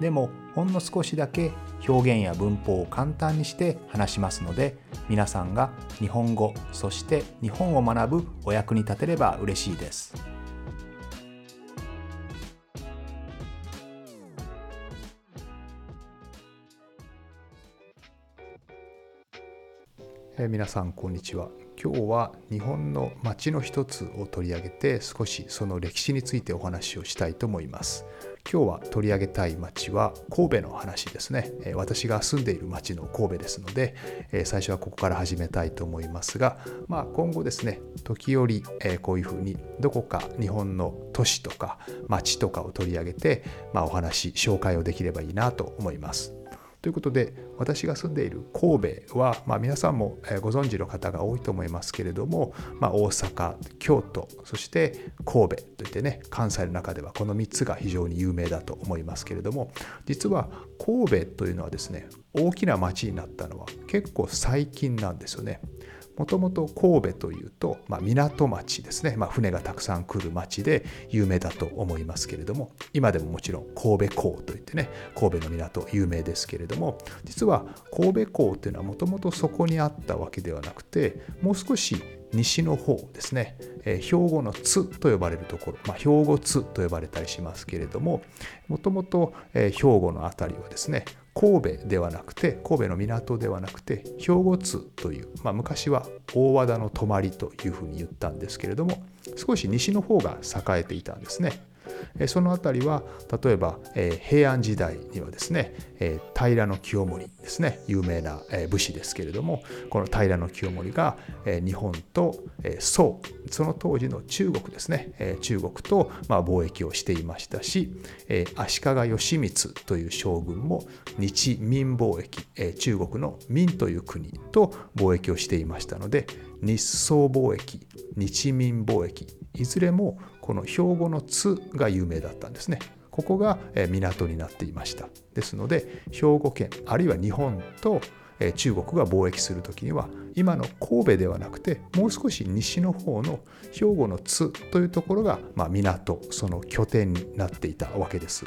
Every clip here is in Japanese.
でもほんの少しだけ表現や文法を簡単にして話しますので皆さんが日本語そして日本を学ぶお役に立てれば嬉しいです。えー、皆さんこんにちは。今日は日本の町の一つを取り上げて少しその歴史についてお話をしたいと思います。今日は取り上げたい町は神戸の話ですね。私が住んでいる町の神戸ですので最初はここから始めたいと思いますが、まあ、今後ですね時折こういうふうにどこか日本の都市とか町とかを取り上げて、まあ、お話紹介をできればいいなと思います。ということで私が住んでいる神戸は、まあ、皆さんもご存知の方が多いと思いますけれども、まあ、大阪京都そして神戸といってね関西の中ではこの3つが非常に有名だと思いますけれども実は神戸というのはですね大きな町になったのは結構最近なんですよね。もともと神戸というと、まあ、港町ですね、まあ、船がたくさん来る町で有名だと思いますけれども今でももちろん神戸港といってね神戸の港有名ですけれども実は神戸港というのはもともとそこにあったわけではなくてもう少し西の方ですね、えー、兵庫の津と呼ばれるところ、まあ、兵庫津と呼ばれたりしますけれどももともと兵庫の辺りはですね神戸ではなくて神戸の港ではなくて兵庫津という、まあ、昔は大和田の泊まりというふうに言ったんですけれども少し西の方が栄えていたんですね。その辺りは例えば平安時代にはですね平清盛ですね有名な武士ですけれどもこの平清盛が日本と宋その当時の中国ですね中国と貿易をしていましたし足利義満という将軍も日民貿易中国の民という国と貿易をしていましたので日宋貿易日民貿易いずれもこの標語の津が有名だったんですね。ここが港になっていました。ですので兵庫県あるいは日本と中国が貿易する時には今の神戸ではなくてもう少し西の方の兵庫の津というところが、まあ、港その拠点になっていたわけです。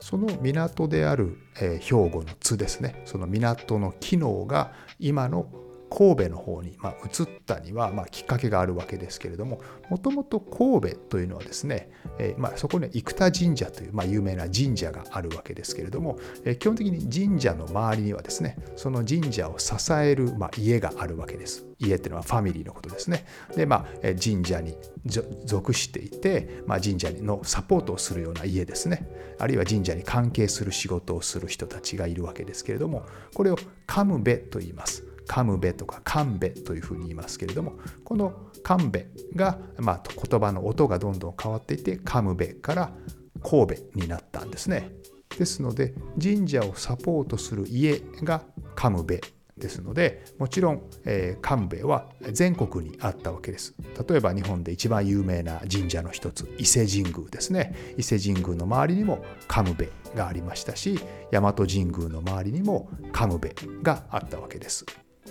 その港である、え兵庫の津ですねその港の機能が今の神戸の方に、ま、移ったには、ま、きっかけがあるわけですけれどももともと神戸というのはですね、え、ま、そこには生田神社という、ま、有名な神社があるわけですけれども、え、基本的に神社の周りにはですねその神社を支える、ま、家があるわけです。家っていうのはファミリーのことですね。で、まあ、神社に属していて、まあ、神社のサポートをするような家ですね。あるいは神社に関係する仕事をする人たちがいるわけですけれども、これをカムベと言います。カムベとかカンベというふうに言いますけれどもこのカンベが、まあ、言葉の音がどんどん変わっていてカムベから神戸になったんですね。ですので神社をサポートする家がカムベですのでもちろん、えー、神戸は全国にあったわけです。例えば日本で一番有名な神社の一つ伊勢神宮ですね。伊勢神宮の周りにも神戸がありましたし大和神宮の周りにも神戸があったわけです。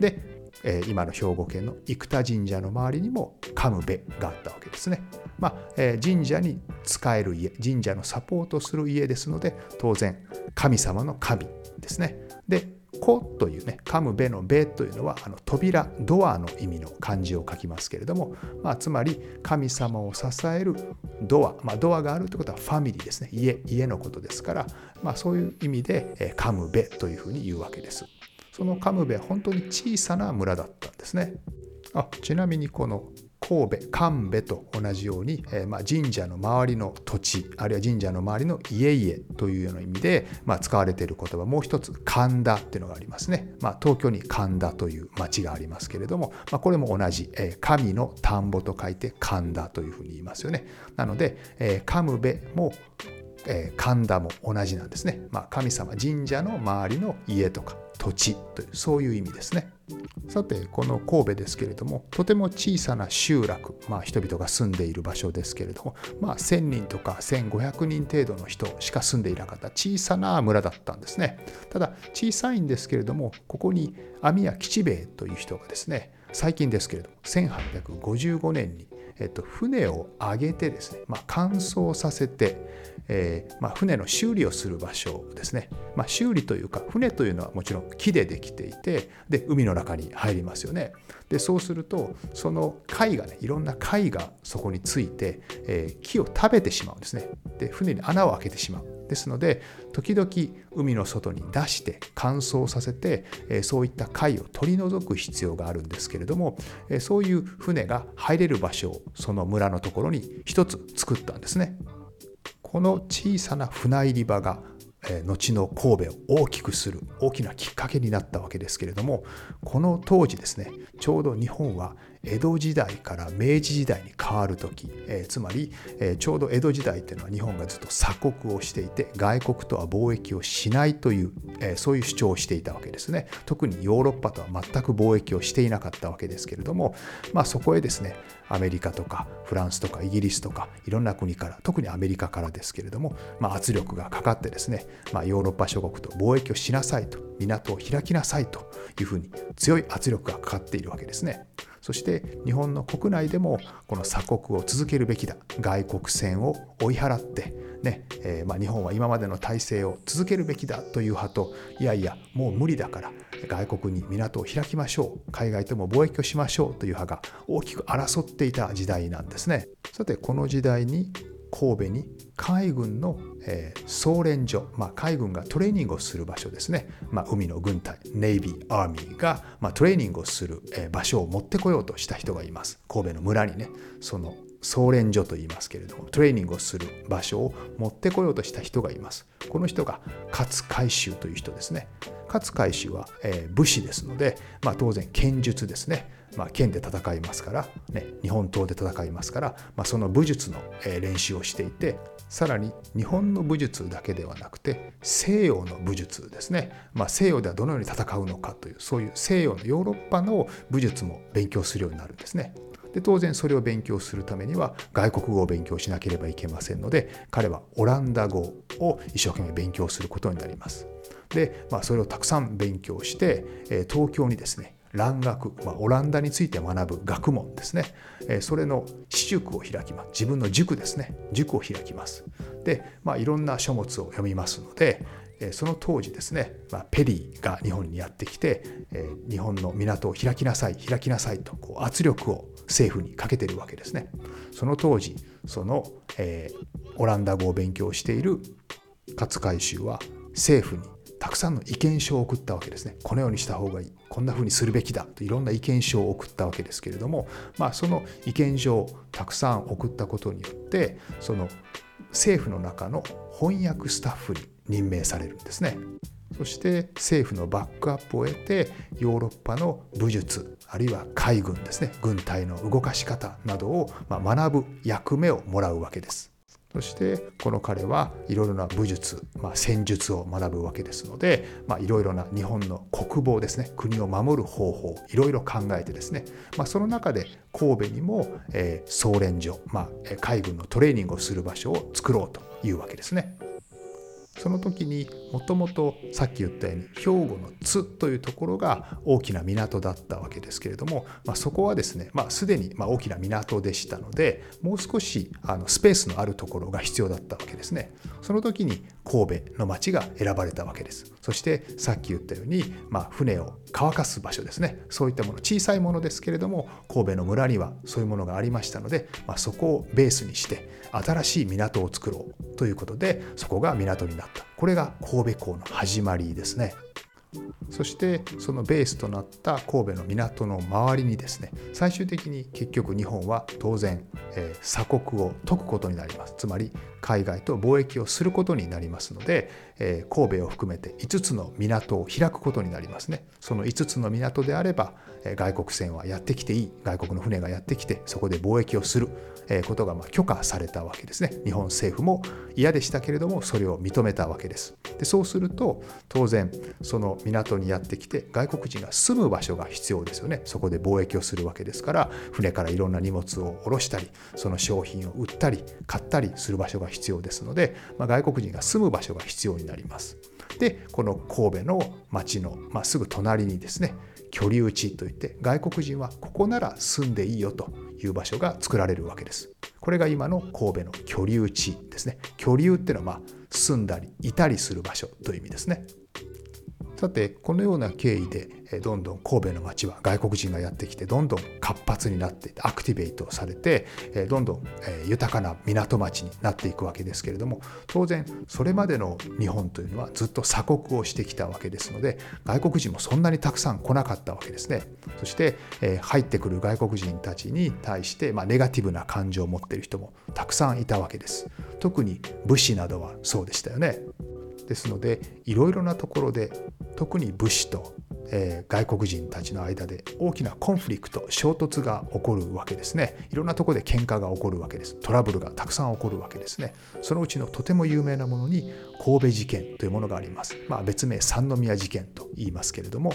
で、えー、今の兵庫県の生田神社の周りにも神戸があったわけですね。まあえー、神社に使える家神社のサポートする家ですので当然神様の神ですね。で子というね、カムベのベというのはあの扉、ドアの意味の漢字を書きますけれども、まあ、つまり神様を支えるドア、まあ、ドアがあるということはファミリーですね、家、家のことですから、まあ、そういう意味で、えカムベというふうに言うわけです。そのカムベは本当に小さな村だったんですね。あちなみにこの神戸神戸と同じように、えー、ま、神社の周りの土地あるいは神社の周りの家々というような意味で、まあ、使われている言葉。もう一つ神田っていうのがありますね、まあ、東京に神田という町がありますけれども、まこれも同じ、えー、神の田んぼと書いて神田というふうに言いますよね。なので、えー、神戸もえ、神田も同じなんですね、まあ、神様神社の周りの家とか土地というそういう意味ですね。さてこの神戸ですけれどもとても小さな集落、まあ、人々が住んでいる場所ですけれども、まあ、1,000人とか1,500人程度の人しか住んでいなかった小さな村だったんですね。ただ小さいんですけれどもここに網谷吉兵衛という人がですね最近ですけれども1855年にえっと、船を上げてですね、まあ、乾燥させて、えーまあ、船の修理をする場所ですね、まあ、修理というか船というのはもちろん木でできていてで海の中に入りますよね。でそうするとその貝がねいろんな貝がそこについて、えー、木を食べてしまうんですねで船に穴を開けてしまうですので時々海の外に出して乾燥させて、えー、そういった貝を取り除く必要があるんですけれども、えー、そういう船が入れる場所をその村のところに一つ作ったんですね。この小さな船入り場が後の神戸を大きくする大きなきっかけになったわけですけれどもこの当時ですねちょうど日本は江戸時代から明治時代に変わる時、えー、つまり、えー、ちょうど江戸時代っていうのは日本がずっと鎖国をしていて外国とは貿易をしないという、えー、そういう主張をしていたわけですね特にヨーロッパとは全く貿易をしていなかったわけですけれども、まあ、そこへですねアメリカとかフランスとかイギリスとかいろんな国から特にアメリカからですけれども、まあ、圧力がかかってですね、まあ、ヨーロッパ諸国と貿易をしなさいと港を開きなさいというふうに強い圧力がかかっているわけですね。そして日本の国内でもこの鎖国を続けるべきだ外国船を追い払ってねえー、まあ、日本は今までの体制を続けるべきだという派といやいやもう無理だから外国に港を開きましょう海外とも貿易をしましょうという派が大きく争っていた時代なんですね。さてこの時代に神戸に海軍の、えー、総連所、まあ、海軍がトレーニングをする場所ですね、まあ、海の軍隊ネイビーアーミーが、まあ、トレーニングをする、えー、場所を持ってこようとした人がいます。神戸の村にね。その総連所と言いますけれどもトレーニングをする場所を持ってこようとした人がいます。この人が勝海舟という人ですね。勝海舟は、えー、武士ですので、まあ、当然剣術ですね。まあ、剣で戦いますから、ね、日本刀で戦いますから、まあ、その武術のえ練習をしていてさらに日本の武術だけではなくて西洋の武術ですね、まあ、西洋ではどのように戦うのかというそういう西洋のヨーロッパの武術も勉強するようになるんですね。で当然それを勉強するためには外国語を勉強しなければいけませんので彼はオランダ語を一生懸命勉強することになります。で、まあ、それをたくさん勉強して、え東京にですね蘭学、まあ、オランダについて学ぶ学問ですね、えそれの私塾を開きます。自分の塾ですね。塾を開きます。で、まあ、いろんな書物を読みますのでその当時ですね、まあ、ペリーが日本にやってきて、え日本の港を開きなさい開きなさいとこう圧力を政府にかけてるわけですね。その当時その、えー、オランダ語を勉強している勝海舟は政府にたくさんの意見書を送ったわけですね。このようにした方がいい。こんな風にするべきだといろんな意見書を送ったわけですけれども、まあ、その意見書をたくさん送ったことによってその政府の中の翻訳スタッフに任命されるんですね。そして政府のバックアップを得てヨーロッパの武術あるいは海軍ですね軍隊の動かし方などを学ぶ役目をもらうわけです。そしてこの彼はいろいろな武術、まあ、戦術を学ぶわけですのでいろいろな日本の国防ですね国を守る方法いろいろ考えてですね、まあ、その中で神戸にも、えー、総連所、まあ、海軍のトレーニングをする場所を作ろうというわけですね。その時にもともとさっき言ったように兵庫の津というところが大きな港だったわけですけれども、まあ、そこはですね、まあ、すでにま大きな港でしたのでもう少しあのスペースのあるところが必要だったわけですね。その時に神戸の町が選ばれたわけです。そしてさっき言ったように、まあ、船を乾かす場所ですね。そういったもの小さいものですけれども神戸の村にはそういうものがありましたので、まあ、そこをベースにして新しい港を作ろうということでそこが港になった。これが神戸港の始まりですね。そしてそのベースとなった神戸の港の周りにですね最終的に結局日本は当然、えー、鎖国を解くことになります。つまり海外と貿易をすることになりますので、えー、神戸を含めて5つの港を開くことになりますね。その5つの港であれば外国船はやってきていい。外国の船がやってきてそこで貿易をすることがま許可されたわけですね。日本政府も嫌でしたけれどもそれを認めたわけです。でそうすると当然その港にやってきて外国人が住む場所が必要ですよね。そこで貿易をするわけですから船からいろんな荷物を下ろしたりその商品を売ったり買ったりする場所が必要ですので、まあ、外国人が住む場所が必要にになりますでこの神戸の町の、まあ、すぐ隣にですね居留地といって外国人はここなら住んでいいよという場所が作られるわけです。これが今の神戸の居留地ですね。居留っていうのはまあ住んだりいたりする場所という意味ですね。さてこのような経緯でどんどん神戸の街は外国人がやってきてどんどん活発になってアクティベートされてどんどん豊かな港町になっていくわけですけれども当然それまでの日本というのはずっと鎖国をしてきたわけですので外国人もそんなにたくさん来なかったわけですね。そして入ってくる外国人たちに対してまネガティブな感情を持っている人もたくさんいたわけです。特に武士などはそうでしたよね。ですのでいろいろなところで特に武士と、えー、外国人たちの間で大きなコンフリクト衝突が起こるわけですね。いろんなところで喧嘩が起こるわけです。トラブルがたくさん起こるわけですね。そのうちのとても有名なものに神戸事件というものがあります、まあ、別名三宮事件と言いますけれども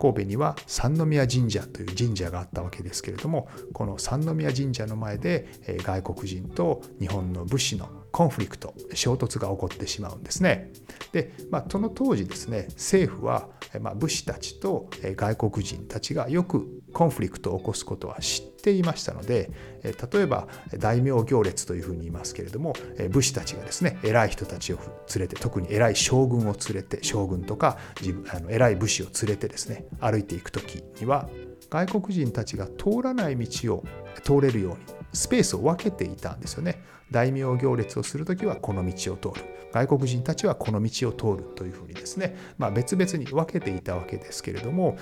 神戸には三宮神社という神社があったわけですけれどもこの三宮神社の前で外国人と日本の武士のコンフリクト衝突が起こってしまうんですね。で、まあ、その当時ですね政府は、まあ、武士たちと外国人たちがよくコンフリクトを起こすことは知っていましたので例えば大名行列というふうに言いますけれども武士たちがですね偉い人たちを連れて特に偉い将軍を連れて将軍とか自分あの偉い武士を連れてですね歩いていく時には外国人たちが通らない道を通れるようにスペースを分けていたんですよね。大名行列をする時はこの道を通る外国人たちはこの道を通るというふうにですね、まあ、別々に分けていたわけですけれども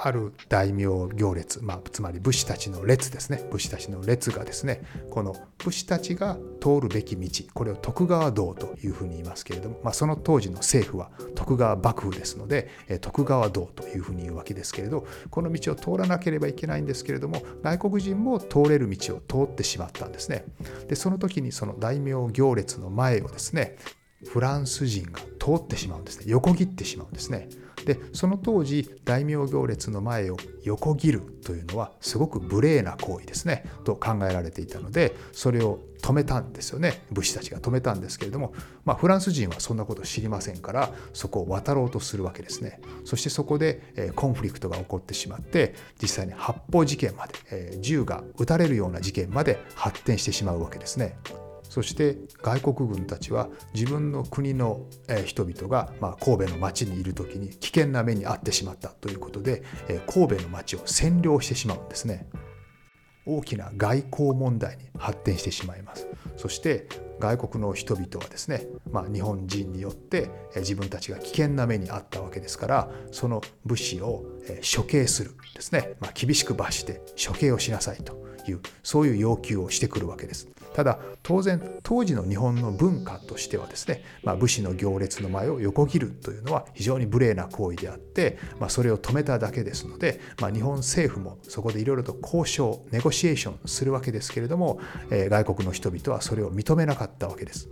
ある大名行列、まあ、つまり武士たちの列ですね。武士たちの列がですねこの武士たちが通るべき道これを徳川道というふうに言いますけれども、まあ、その当時の政府は徳川幕府ですので徳川道というふうに言うわけですけれどこの道を通らなければいけないんですけれども外国人も通れる道を通ってしまったんですね。でその時にその大名行列の前をですねフランス人が通ってしまうんですね。横切ってしまうんですね。でその当時大名行列の前を横切るというのはすごく無礼な行為ですね。と考えられていたのでそれを止めたんですよね。武士たちが止めたんですけれども、まあ、フランス人はそんなこと知りませんからそこを渡ろうとするわけですね。そしてそこで、コンフリクトが起こってしまって実際に発砲事件まで、銃が撃たれるような事件まで発展してしまうわけですね。そして外国軍たちは自分の国の人々が、ま神戸の町にいる時に危険な目に遭ってしまったということで神戸の町を占領してしまうんですね。大きな外交問題に発展してしまいます。そして外国の人々はですね、まあ、日本人によって自分たちが危険な目に遭ったわけですからその武士を処刑するですね、まあ、厳しく罰して処刑をしなさいというそういう要求をしてくるわけです。ただ当然当時の日本の文化としてはですね、まあ、武士の行列の前を横切るというのは非常に無礼な行為であって、まあ、それを止めただけですので、まあ、日本政府もそこでいろいろと交渉ネゴシエーションするわけですけれども、えー、外国の人々はそれを認めなかったわけです。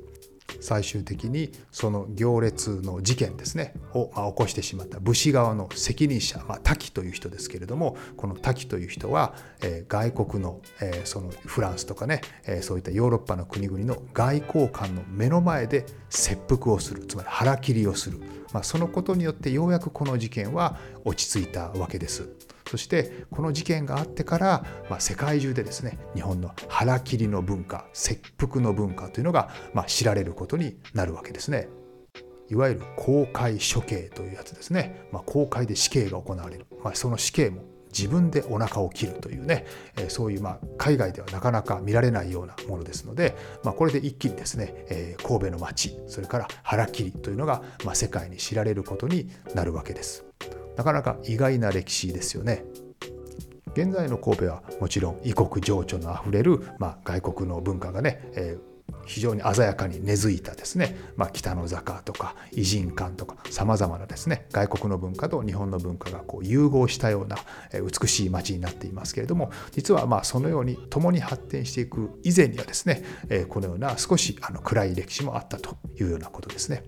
最終的にその行列の事件ですねを、ま、起こしてしまった武士側の責任者、まあ、滝という人ですけれどもこの滝という人は、えー、外国の,、えー、そのフランスとかね、えー、そういったヨーロッパの国々の外交官の目の前で切腹をするつまり腹切りをする、まあ、そのことによってようやくこの事件は落ち着いたわけです。そしてこの事件があってから、まあ、世界中でですね日本の腹切りの文化切腹の文化というのが、まあ、知られることになるわけですね。いわゆる公開処刑というやつですね、まあ、公開で死刑が行われる、まあ、その死刑も自分でお腹を切るというね、えそういうまあ海外ではなかなか見られないようなものですので、まあ、これで一気にですね、え神戸の町それから腹切りというのがま世界に知られることになるわけです。なかなか意外な歴史ですよね。現在の神戸はもちろん異国情緒のあふれる、まあ、外国の文化がね、えー非常に鮮やかに根付いたですね、まあ、北の坂とか偉人館とかさまざまなですね外国の文化と日本の文化がこう融合したような美しい街になっていますけれども実はまあそのように共に発展していく以前にはですねこのような少しあの暗い歴史もあったというようなことですね。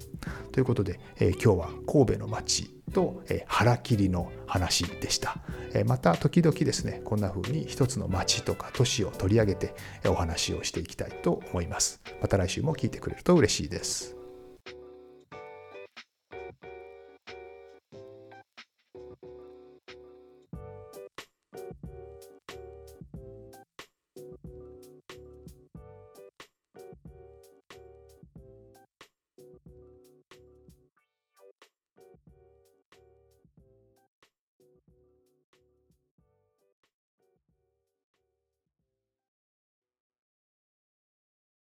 ということで今日は神戸の街とえ腹切りの話でした。えまた時々ですね、こんな風に一つの町とか都市を取り上げてお話をしていきたいと思います。また来週も聞いてくれると嬉しいです。